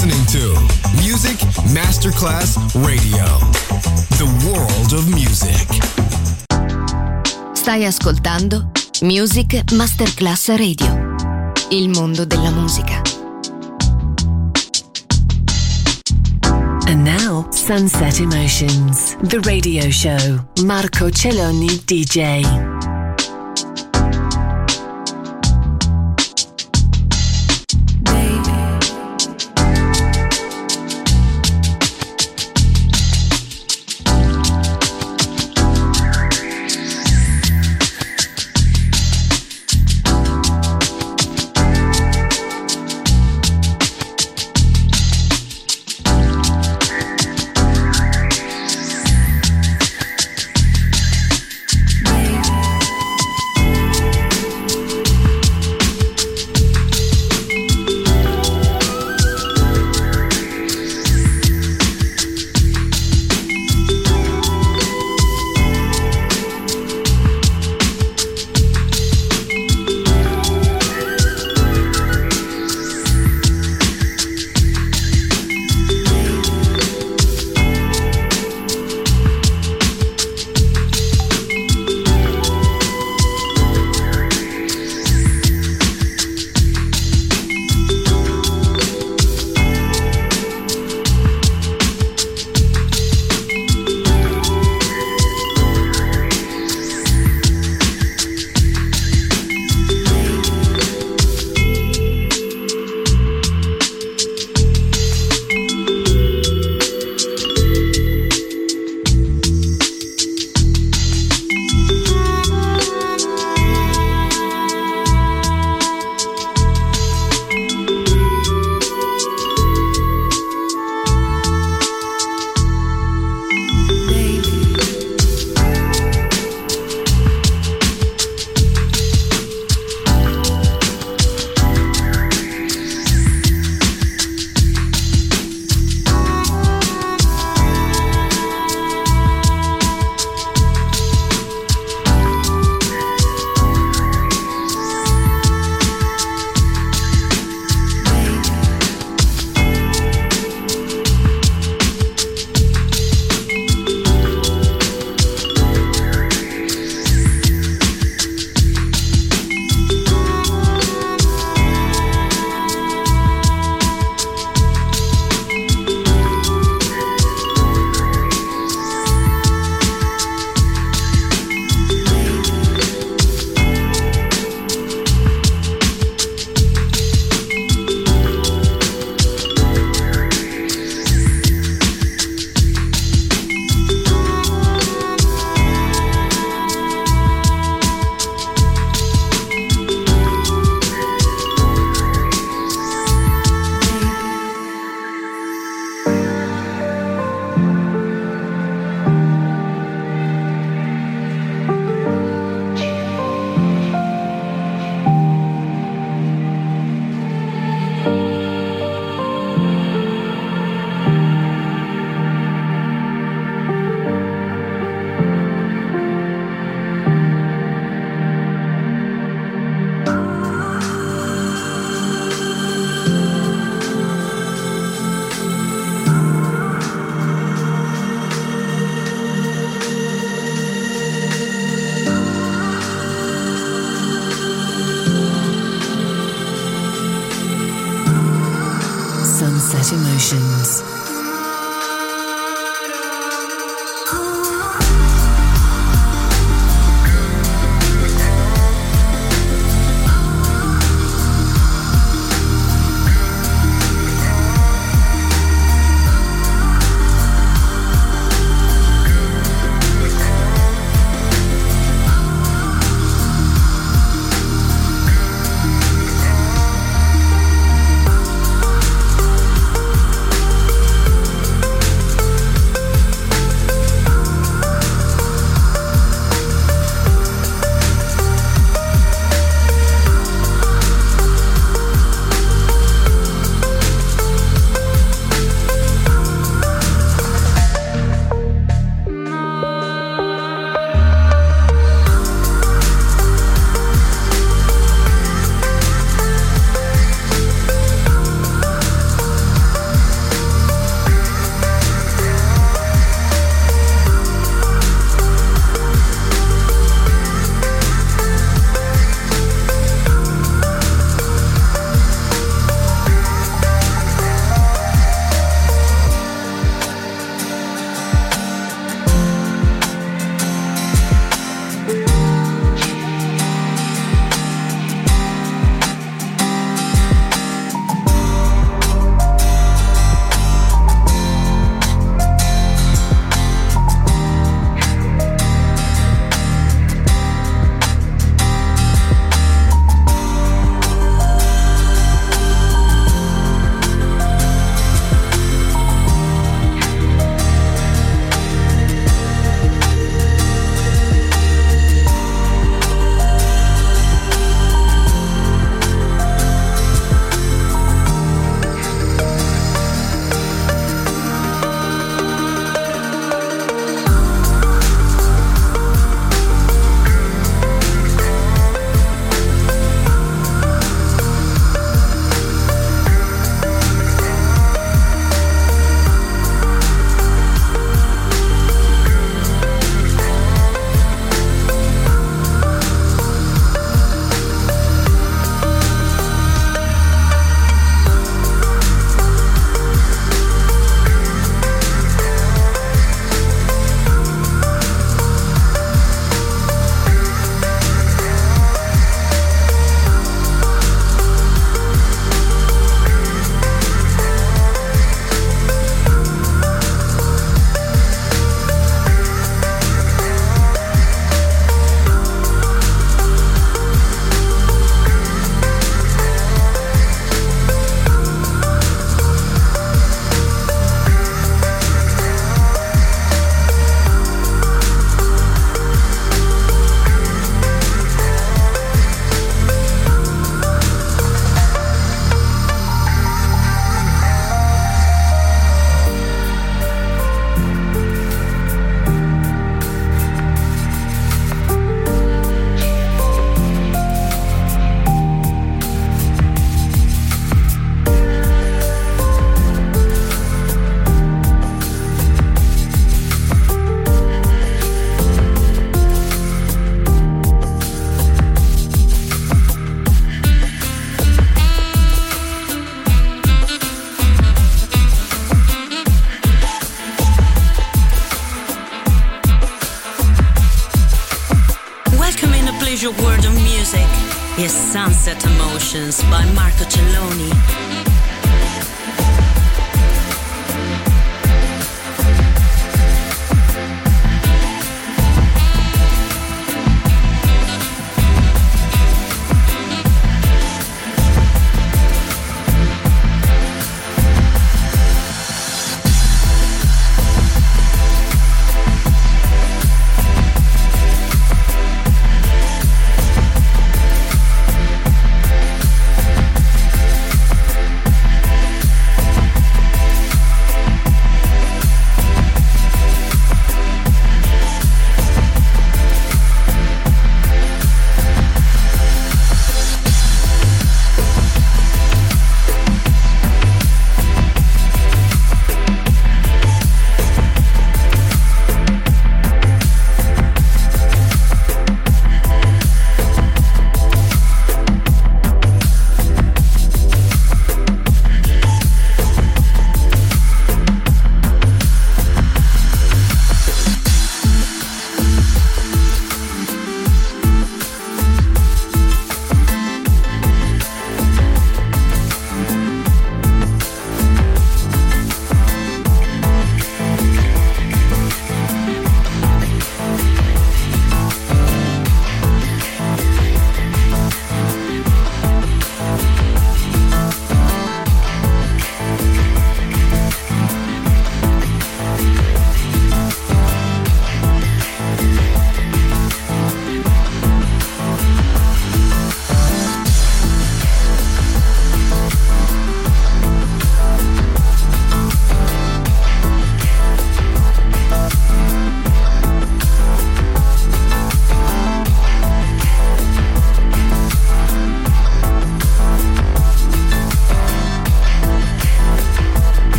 listening to Music Masterclass Radio. The world of music. Stai ascoltando Music Masterclass Radio. Il mondo della musica. And now, Sunset Emotions, the radio show. Marco Celloni DJ.